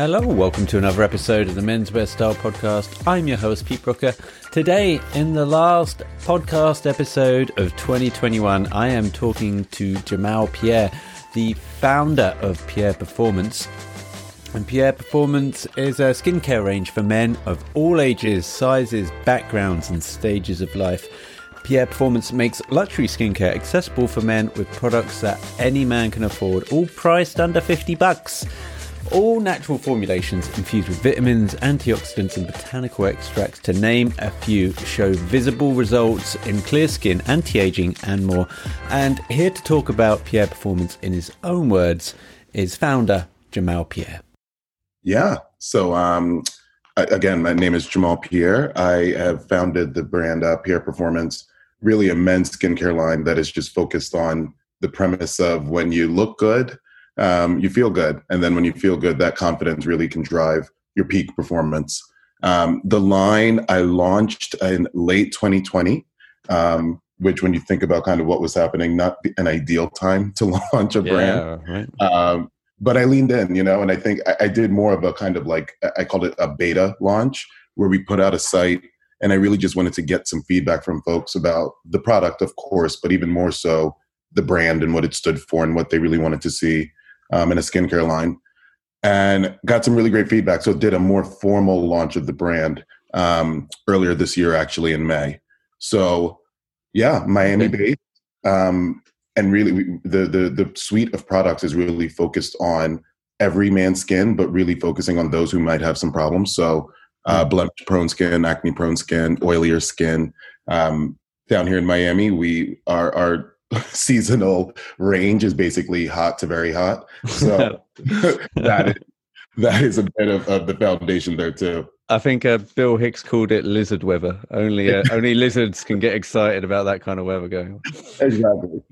Hello, welcome to another episode of the Menswear Style Podcast. I'm your host, Pete Brooker. Today, in the last podcast episode of 2021, I am talking to Jamal Pierre, the founder of Pierre Performance. And Pierre Performance is a skincare range for men of all ages, sizes, backgrounds, and stages of life. Pierre Performance makes luxury skincare accessible for men with products that any man can afford, all priced under 50 bucks. All natural formulations infused with vitamins, antioxidants, and botanical extracts, to name a few, show visible results in clear skin, anti aging, and more. And here to talk about Pierre Performance in his own words is founder Jamal Pierre. Yeah. So, um, again, my name is Jamal Pierre. I have founded the brand uh, Pierre Performance, really a men's skincare line that is just focused on the premise of when you look good um, you feel good. And then when you feel good, that confidence really can drive your peak performance. Um, the line I launched in late 2020, um, which when you think about kind of what was happening, not an ideal time to launch a brand. Yeah, right. Um, but I leaned in, you know, and I think I, I did more of a kind of like, I called it a beta launch where we put out a site and I really just wanted to get some feedback from folks about the product, of course, but even more so the brand and what it stood for and what they really wanted to see um, in a skincare line, and got some really great feedback. So did a more formal launch of the brand um, earlier this year, actually in May. So yeah, Miami based, um, and really we, the the the suite of products is really focused on every man's skin, but really focusing on those who might have some problems. So uh, mm. blemish prone skin, acne prone skin, oilier skin. Um, down here in Miami, we are our seasonal range is basically hot to very hot. So that is, that is a bit of, of the foundation there too. I think uh, Bill Hicks called it lizard weather. Only uh, only lizards can get excited about that kind of weather going on. Exactly.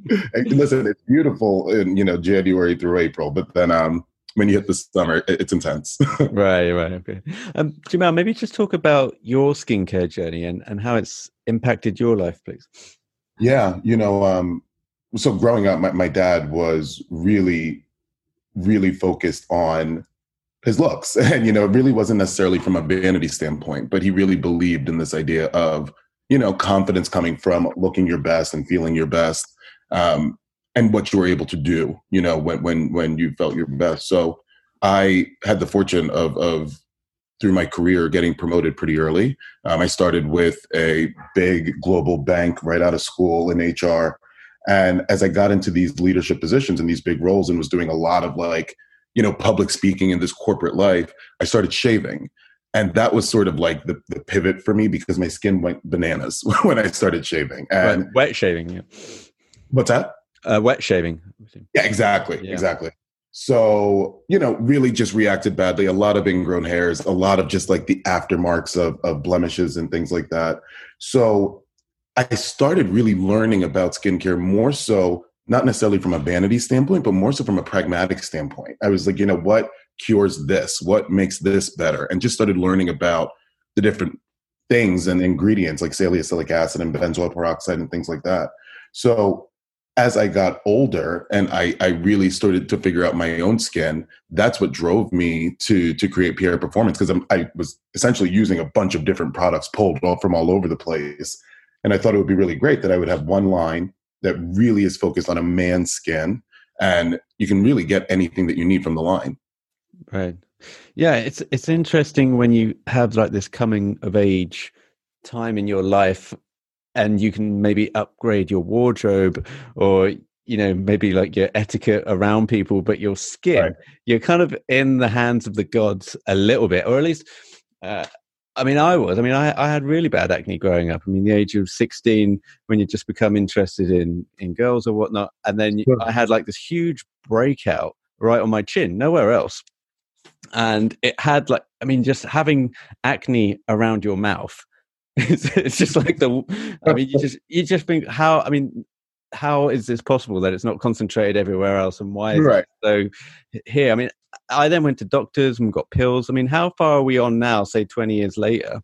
listen, it's beautiful in you know January through April, but then um, when you hit the summer, it's intense. right, right, okay. Um, Jamal, maybe just talk about your skincare journey and, and how it's impacted your life, please. Yeah, you know, um, so growing up, my, my dad was really, really focused on his looks. And, you know, it really wasn't necessarily from a vanity standpoint, but he really believed in this idea of, you know, confidence coming from looking your best and feeling your best. Um, and what you were able to do, you know, when when when you felt your best. So I had the fortune of of through my career getting promoted pretty early. Um, I started with a big global bank right out of school in HR and as I got into these leadership positions and these big roles and was doing a lot of like, you know, public speaking in this corporate life, I started shaving. And that was sort of like the, the pivot for me because my skin went bananas when I started shaving. And wet, wet shaving, yeah. What's that? Uh, wet shaving. Yeah, exactly. Yeah. Exactly. So, you know, really just reacted badly. A lot of ingrown hairs, a lot of just like the aftermarks of, of blemishes and things like that. So I started really learning about skincare more so, not necessarily from a vanity standpoint, but more so from a pragmatic standpoint. I was like, you know, what cures this? What makes this better? And just started learning about the different things and ingredients like salicylic acid and benzoyl peroxide and things like that. So as I got older and I, I really started to figure out my own skin, that's what drove me to to create Pierre Performance because I was essentially using a bunch of different products pulled from all over the place and I thought it would be really great that I would have one line that really is focused on a man's skin and you can really get anything that you need from the line. Right. Yeah, it's it's interesting when you have like this coming of age time in your life and you can maybe upgrade your wardrobe or you know maybe like your etiquette around people but your skin right. you're kind of in the hands of the gods a little bit or at least uh, I mean, I was. I mean, I, I had really bad acne growing up. I mean, the age of 16, when you just become interested in, in girls or whatnot. And then sure. I had like this huge breakout right on my chin, nowhere else. And it had like, I mean, just having acne around your mouth. It's, it's just like the, I mean, you just, you just think how, I mean, how is this possible that it's not concentrated everywhere else and why is right. it so here i mean i then went to doctors and got pills. I mean how far are we on now say 20 years later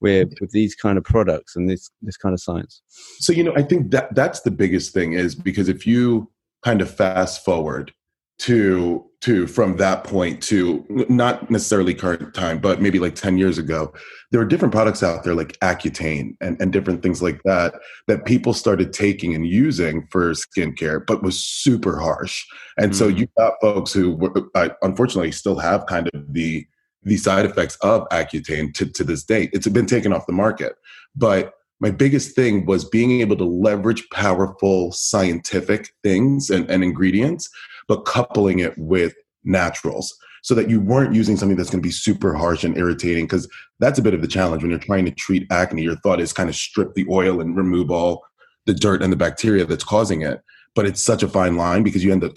with with these kind of products and this this kind of science? So you know i think that that's the biggest thing is because if you kind of fast forward to too from that point to not necessarily current time, but maybe like 10 years ago, there were different products out there like Accutane and, and different things like that that people started taking and using for skincare, but was super harsh. And mm-hmm. so you got folks who were, uh, unfortunately still have kind of the the side effects of Accutane to, to this date. It's been taken off the market. But my biggest thing was being able to leverage powerful scientific things and, and ingredients but coupling it with naturals so that you weren't using something that's going to be super harsh and irritating because that's a bit of the challenge when you're trying to treat acne. Your thought is kind of strip the oil and remove all the dirt and the bacteria that's causing it but it's such a fine line because you end up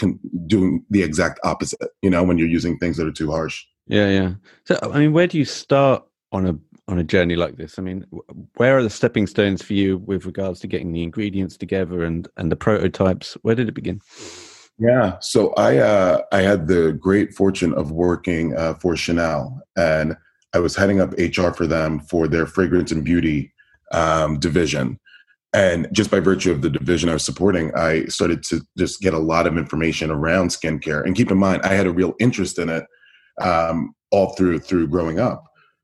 doing the exact opposite you know when you're using things that are too harsh. Yeah yeah. So i mean where do you start on a on a journey like this i mean where are the stepping stones for you with regards to getting the ingredients together and and the prototypes where did it begin yeah, so I uh, I had the great fortune of working uh, for Chanel, and I was heading up HR for them for their fragrance and beauty um, division. And just by virtue of the division I was supporting, I started to just get a lot of information around skincare. And keep in mind, I had a real interest in it um, all through through growing up.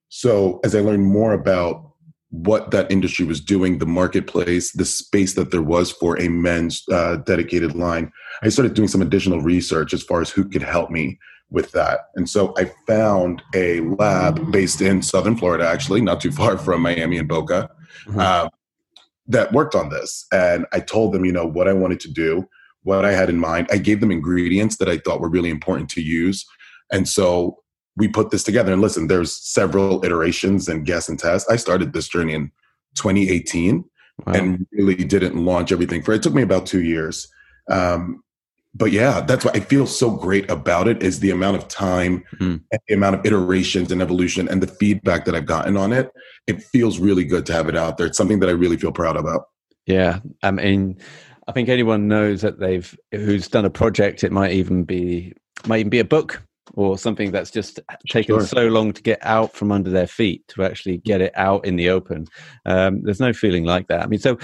So as I learned more about what that industry was doing, the marketplace, the space that there was for a men's uh, dedicated line. I started doing some additional research as far as who could help me with that. And so I found a lab based in Southern Florida, actually, not too far from Miami and Boca, mm-hmm. uh, that worked on this. And I told them, you know, what I wanted to do, what I had in mind. I gave them ingredients that I thought were really important to use. And so we put this together. And listen there's several iterations and guess and test i started this journey in 2018 wow. and really didn't launch everything for it. it took me about two years. Um, but yeah that's why i feel so great about it is the amount of time mm. and the amount of iterations and evolution and the feedback that i've gotten on it. It feels really good to have it out there. It's something that i really feel proud about. Yeah i mean i think anyone knows that they've who's done a project it might even be might even be a book or something that's just taken sure. so long to get out from under their feet to actually get it out in the open. Um, there's no feeling like that. I mean, so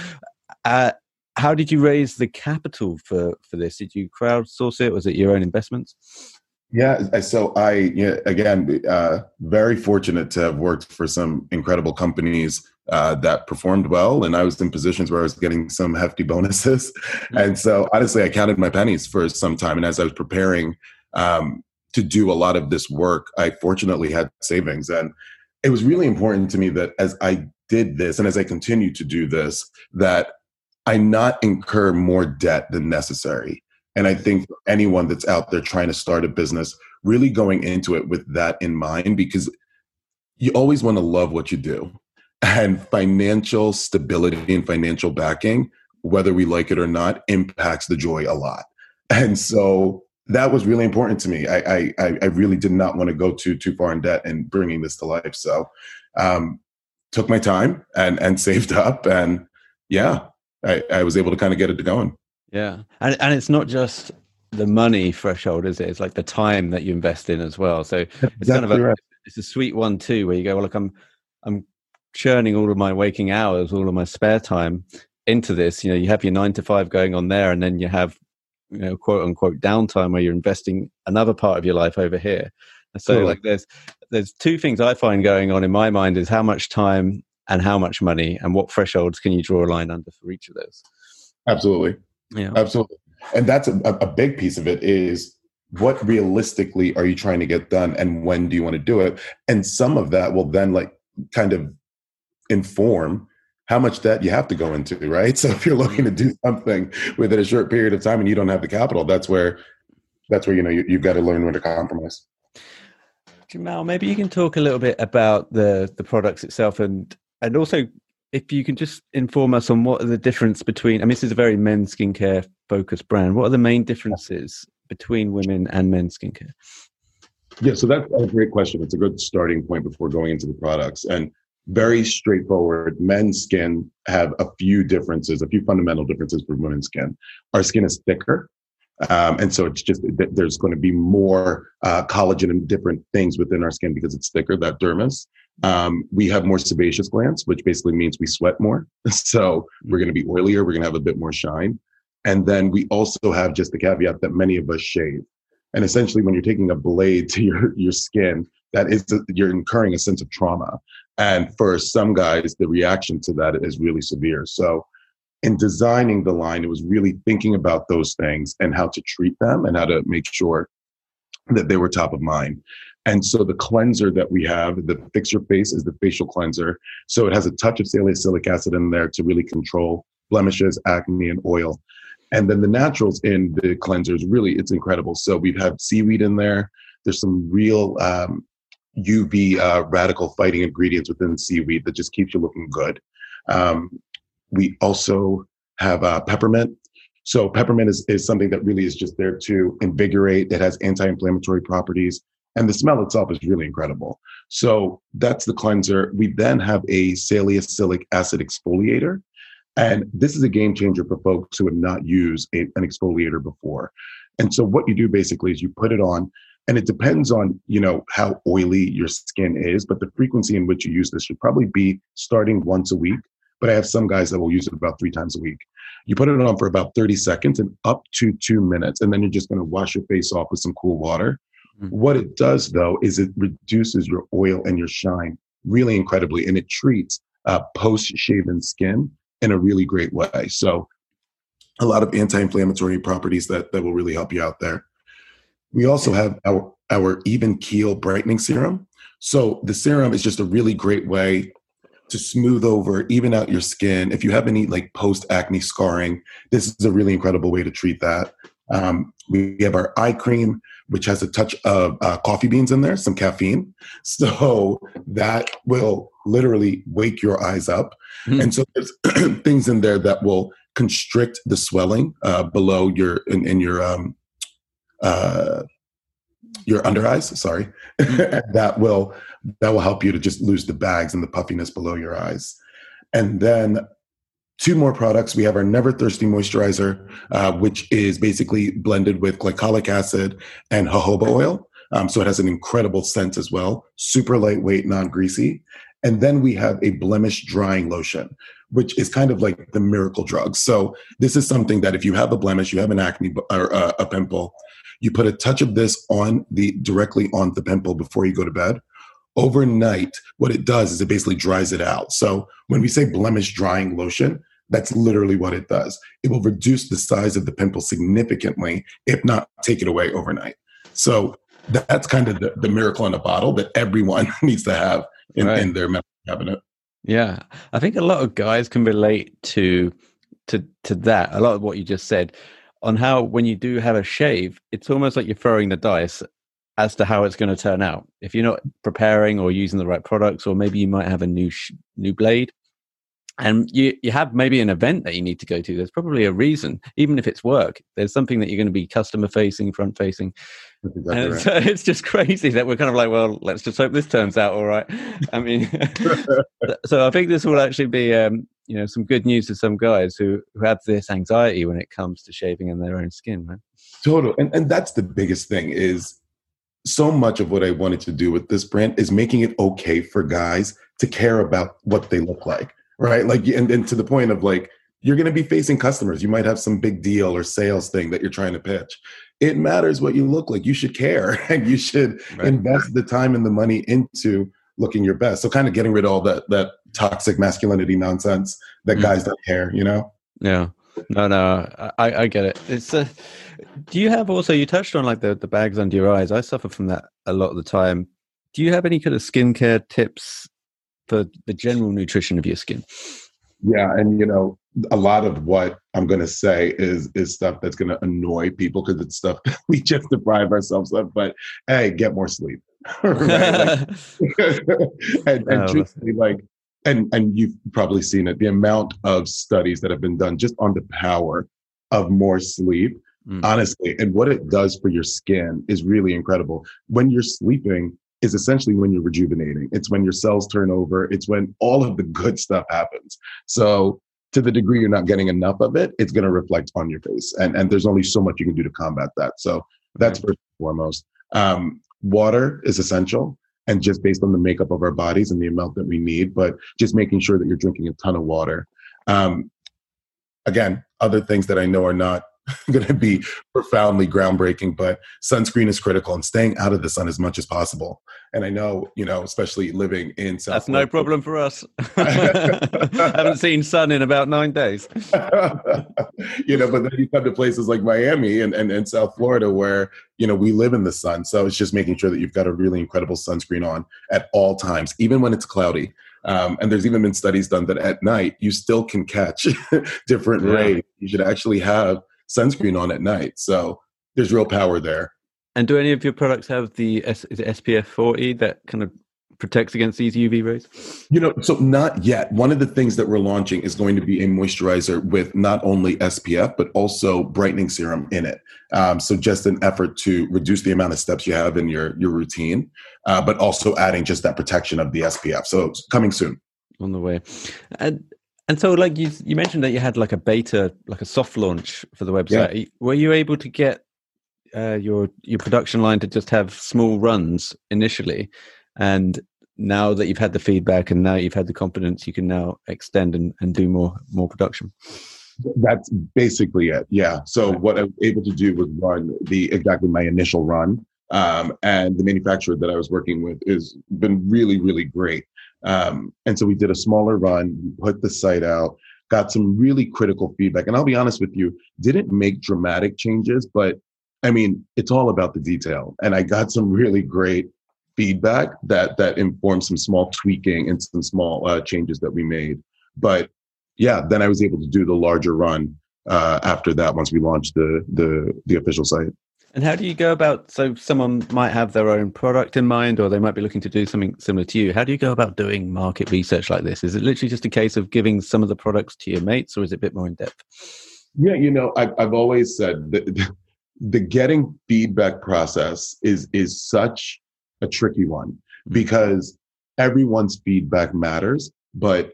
uh, how did you raise the capital for for this? Did you crowdsource it? Was it your own investments? Yeah, so I yeah, again uh, very fortunate to have worked for some incredible companies uh, that performed well, and I was in positions where I was getting some hefty bonuses, mm-hmm. and so honestly, I counted my pennies for some time. And as I was preparing um, to do a lot of this work, I fortunately had savings. And it was really important to me that as I did this and as I continue to do this, that I not incur more debt than necessary. And I think for anyone that's out there trying to start a business, really going into it with that in mind, because you always want to love what you do. And financial stability and financial backing, whether we like it or not, impacts the joy a lot. And so that was really important to me. I, I, I really did not want to go too too far in debt and bringing this to life. So, um, took my time and and saved up, and yeah, I, I was able to kind of get it to going. Yeah, and and it's not just the money threshold, is it? It's like the time that you invest in as well. So it's exactly kind of a right. it's a sweet one too, where you go, well, look, I'm I'm churning all of my waking hours, all of my spare time into this. You know, you have your nine to five going on there, and then you have you know quote unquote downtime where you're investing another part of your life over here. And so hmm. like there's there's two things i find going on in my mind is how much time and how much money and what thresholds can you draw a line under for each of those? Absolutely. Yeah. Absolutely. And that's a, a big piece of it is what realistically are you trying to get done and when do you want to do it? And some of that will then like kind of inform how much debt you have to go into, right? So if you're looking to mm-hmm. do something within a short period of time and you don't have the capital, that's where that's where you know you, have got to learn where to compromise. Jamal, maybe you can talk a little bit about the the products itself and and also if you can just inform us on what are the difference between I mean this is a very men's skincare focused brand. What are the main differences between women and men's skincare? Yeah, so that's a great question. It's a good starting point before going into the products. And very straightforward. Men's skin have a few differences, a few fundamental differences from women's skin. Our skin is thicker. Um, and so it's just there's going to be more uh, collagen and different things within our skin because it's thicker, that dermis. Um, we have more sebaceous glands, which basically means we sweat more. So we're going to be oilier, we're going to have a bit more shine. And then we also have just the caveat that many of us shave. And essentially, when you're taking a blade to your, your skin, that is, you're incurring a sense of trauma. And for some guys, the reaction to that is really severe. So, in designing the line, it was really thinking about those things and how to treat them and how to make sure that they were top of mind. And so the cleanser that we have, the Fix Your Face, is the facial cleanser. So it has a touch of salicylic acid in there to really control blemishes, acne, and oil. And then the naturals in the cleansers, really, it's incredible. So we've had seaweed in there. There's some real um, UV uh, radical fighting ingredients within seaweed that just keeps you looking good. Um, we also have uh, peppermint. So peppermint is, is something that really is just there to invigorate. It has anti-inflammatory properties and the smell itself is really incredible. So that's the cleanser. We then have a salicylic acid exfoliator. And this is a game changer for folks who have not used a, an exfoliator before. And so what you do basically is you put it on and it depends on, you know, how oily your skin is, but the frequency in which you use this should probably be starting once a week. But I have some guys that will use it about three times a week. You put it on for about 30 seconds and up to two minutes, and then you're just going to wash your face off with some cool water. Mm-hmm. What it does, though, is it reduces your oil and your shine really incredibly, and it treats uh, post-shaven skin in a really great way. So, a lot of anti-inflammatory properties that that will really help you out there. We also have our our even keel brightening serum. So the serum is just a really great way to smooth over, even out your skin. If you have any like post acne scarring, this is a really incredible way to treat that. Um, we have our eye cream, which has a touch of uh, coffee beans in there, some caffeine. So that will literally wake your eyes up. Mm. And so there's things in there that will constrict the swelling uh, below your in, in your um, uh, your under eyes. Sorry, mm. that will that will help you to just lose the bags and the puffiness below your eyes. And then two more products. We have our Never Thirsty Moisturizer, uh, which is basically blended with glycolic acid and jojoba oil. Um, so it has an incredible scent as well, super lightweight, non greasy. And then we have a blemish drying lotion, which is kind of like the miracle drug. So this is something that if you have a blemish, you have an acne or uh, a pimple, you put a touch of this on the directly on the pimple before you go to bed overnight, what it does is it basically dries it out. So when we say blemish drying lotion, that's literally what it does. It will reduce the size of the pimple significantly, if not take it away overnight. So that's kind of the, the miracle in a bottle that everyone needs to have in, right. in their medical cabinet. Yeah, I think a lot of guys can relate to to to that. A lot of what you just said on how when you do have a shave, it's almost like you're throwing the dice as to how it's going to turn out. If you're not preparing or using the right products, or maybe you might have a new sh- new blade, and you you have maybe an event that you need to go to. There's probably a reason, even if it's work. There's something that you're going to be customer facing, front facing. Exactly and it's, right. it's just crazy that we're kind of like, well, let's just hope this turns out all right. I mean, so I think this will actually be, um, you know, some good news to some guys who who have this anxiety when it comes to shaving in their own skin, right? Total, and and that's the biggest thing is so much of what I wanted to do with this brand is making it okay for guys to care about what they look like, right? Like, and, and to the point of like, you're going to be facing customers. You might have some big deal or sales thing that you're trying to pitch. It matters what you look like. You should care and you should right. invest the time and the money into looking your best. So kind of getting rid of all that that toxic masculinity nonsense that mm. guys don't care, you know? Yeah. No, no, I, I get it. It's a. Do you have also? You touched on like the the bags under your eyes. I suffer from that a lot of the time. Do you have any kind of skincare tips for the general nutrition of your skin? Yeah, and you know, a lot of what I'm going to say is is stuff that's going to annoy people because it's stuff we just deprive ourselves of. But hey, get more sleep, and, and oh, truthfully, like and and you've probably seen it the amount of studies that have been done just on the power of more sleep mm. honestly and what it does for your skin is really incredible. When you're sleeping is essentially when you're rejuvenating. It's when your cells turn over. It's when all of the good stuff happens. So to the degree you're not getting enough of it it's going to reflect on your face and and there's only so much you can do to combat that. So that's first and foremost. Um, water is essential and just based on the makeup of our bodies and the amount that we need, but just making sure that you're drinking a ton of water. Um, again, other things that I know are not going to be profoundly groundbreaking. But sunscreen is critical and staying out of the sun as much as possible. And I know, you know, especially living in South. That's no problem for us. I haven't seen sun in about nine days. you know, but then you come to places like Miami and, and, and South Florida where, you know, we live in the sun. So it's just making sure that you've got a really incredible sunscreen on at all times, even when it's cloudy. Um, and there's even been studies done that at night you still can catch different yeah. rays. You should actually have sunscreen on at night. So there's real power there. And do any of your products have the S- SPF 40 that kind of protects against these UV rays? You know, so not yet. One of the things that we're launching is going to be a moisturizer with not only SPF but also brightening serum in it. Um, so just an effort to reduce the amount of steps you have in your your routine, uh, but also adding just that protection of the SPF. So it's coming soon. On the way, and and so, like you, you mentioned that you had like a beta, like a soft launch for the website. Yeah. Were you able to get uh, your your production line to just have small runs initially, and now that you've had the feedback and now you've had the confidence, you can now extend and, and do more more production. That's basically it. Yeah. So what I was able to do was run the exactly my initial run, um, and the manufacturer that I was working with has been really really great. Um, and so we did a smaller run, put the site out, got some really critical feedback. And I'll be honest with you, didn't make dramatic changes, but I mean, it's all about the detail. And I got some really great feedback that that informed some small tweaking and some small uh, changes that we made. But yeah, then I was able to do the larger run uh, after that once we launched the the the official site. And how do you go about? So, someone might have their own product in mind, or they might be looking to do something similar to you. How do you go about doing market research like this? Is it literally just a case of giving some of the products to your mates, or is it a bit more in depth? Yeah, you know, I've, I've always said that the getting feedback process is is such a tricky one mm-hmm. because everyone's feedback matters, but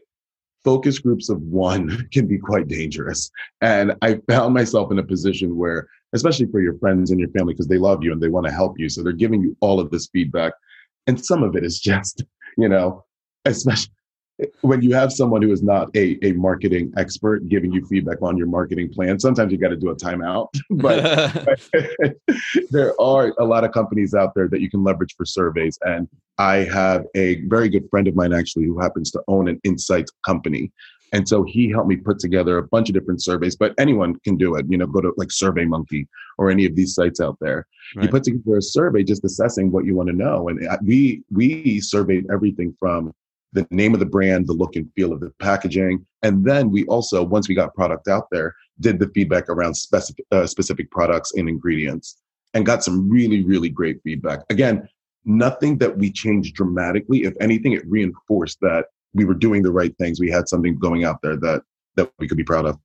focus groups of one can be quite dangerous. And I found myself in a position where especially for your friends and your family, because they love you and they want to help you. So they're giving you all of this feedback. And some of it is just, you know, especially when you have someone who is not a, a marketing expert giving you feedback on your marketing plan, sometimes you got to do a timeout. but, there are a lot of companies out there that you can leverage for surveys. And I have a very good friend of mine actually who happens to own an insights company. And so he helped me put together a bunch of different surveys, but anyone can do it. You know, go to like Survey Monkey or any of these sites out there. Right. You put together a survey just assessing what you want to know. And uh, we we surveyed everything from the name of the brand, the look and feel of the packaging, and then we also once we got product out there, did the feedback around specific uh, specific products and ingredients, and got some really really great feedback. Again, nothing that we changed dramatically. If anything, it reinforced that we were doing the right things. We had something going out there that that we could be proud of.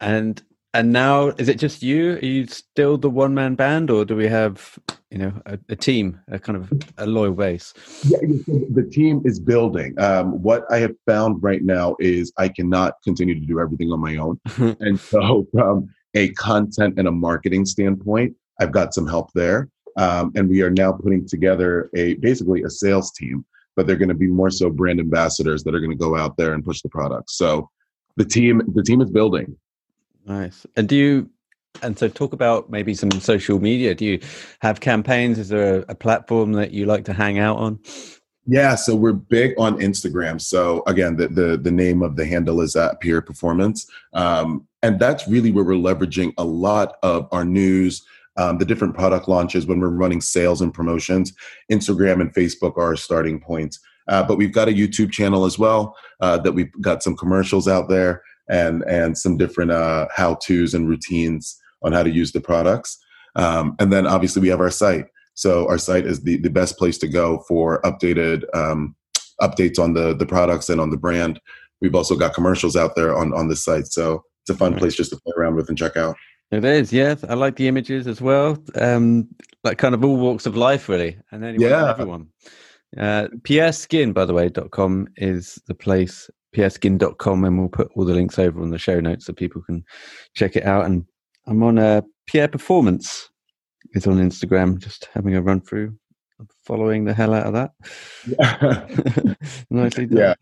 And and now is it just you? Are you still the one man band, or do we have you know a, a, team, a kind of a loyal base? Yeah, the team is building. Um, what I have found right now is I cannot continue to do everything on my own, and so from a content and a marketing standpoint, I've got some help there. Um, and we are now putting together a basically a sales team but they're going to be more so brand ambassadors that are going to go out there and push the product. So the team, the team is building. Nice. And do you, and so talk about maybe some social media. Do you have campaigns? Is there a, a platform that you like to hang out on? Yeah, so we're big on Instagram. So again, the the, the name of the handle is at Pierre Performance, um, and that's really where we're leveraging a lot of our news, um, the different product launches when we're running sales and promotions. Instagram and Facebook are our starting points. Uh, but we've got a YouTube channel as well uh, that we've got some commercials out there and and some different uh, how tos and routines on how to use the products. Um, and then obviously we have our site. So our site is the, the best place to go for updated um, updates on the the products and on the brand. We've also got commercials out there on on the site. So it's a fun place just to play around with and check out. It is, yes. I like the images as well. Um, like kind of all walks of life, really, and anyone, yeah. everyone. Uh, pierreskin, by the way, dot com is the place. pierreskin.com, and we'll put all the links over on the show notes so people can check it out. And I'm on uh, Pierre Performance. It's on Instagram. Just having a run through, I'm following the hell out of that. Yeah. Nicely done. Yeah.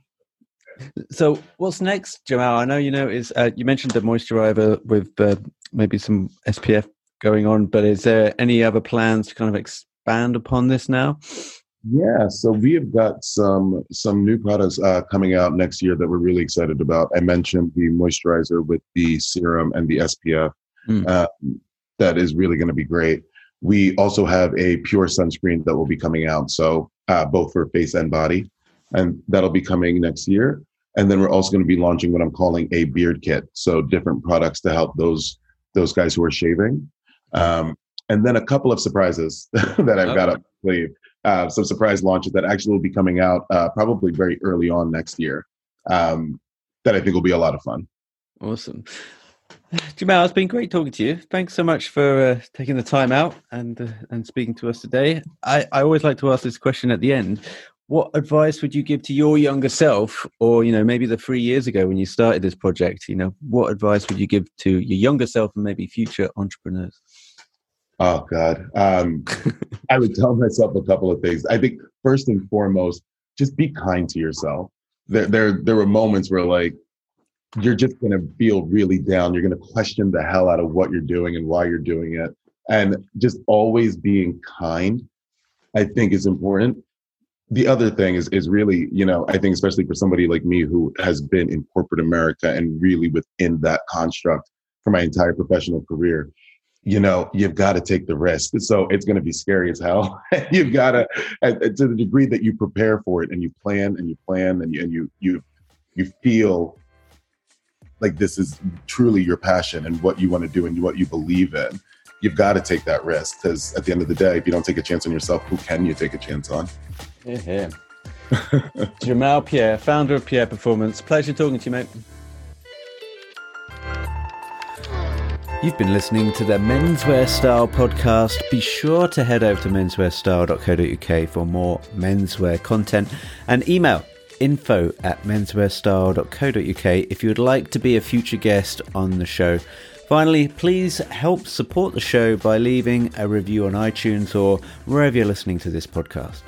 So, what's next, Jamal? I know you know is uh, you mentioned the moisturizer with uh, maybe some SPF going on, but is there any other plans to kind of expand upon this now? Yeah, so we have got some some new products uh, coming out next year that we're really excited about. I mentioned the moisturizer with the serum and the SPF. Mm. Uh, that is really going to be great. We also have a pure sunscreen that will be coming out, so uh, both for face and body, and that'll be coming next year. And then we're also going to be launching what I'm calling a beard kit, so different products to help those those guys who are shaving. Um, and then a couple of surprises that I've got up sleeve. Uh, some surprise launches that actually will be coming out uh, probably very early on next year. Um, that I think will be a lot of fun. Awesome. Jamal, it's been great talking to you. Thanks so much for uh, taking the time out and uh, and speaking to us today. I, I always like to ask this question at the end. What advice would you give to your younger self, or you know, maybe the three years ago when you started this project? You know, what advice would you give to your younger self and maybe future entrepreneurs? Oh God, um, I would tell myself a couple of things. I think first and foremost, just be kind to yourself. There, there, there were moments where like you're just going to feel really down. You're going to question the hell out of what you're doing and why you're doing it. And just always being kind, I think is important. The other thing is is really, you know, I think especially for somebody like me who has been in corporate America and really within that construct for my entire professional career, you know, you've got to take the risk. So it's going to be scary as hell. you've got to, uh, uh, to the degree that you prepare for it and you plan and you plan and you and you you you feel like this is truly your passion and what you want to do and what you believe in, you've got to take that risk because at the end of the day, if you don't take a chance on yourself, who can you take a chance on? Yeah. Jamal Pierre, founder of Pierre Performance. Pleasure talking to you, mate. You've been listening to the Menswear Style podcast. Be sure to head over to menswearstyle.co.uk for more menswear content and email info at menswearstyle.co.uk if you would like to be a future guest on the show. Finally, please help support the show by leaving a review on iTunes or wherever you're listening to this podcast.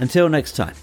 Until next time.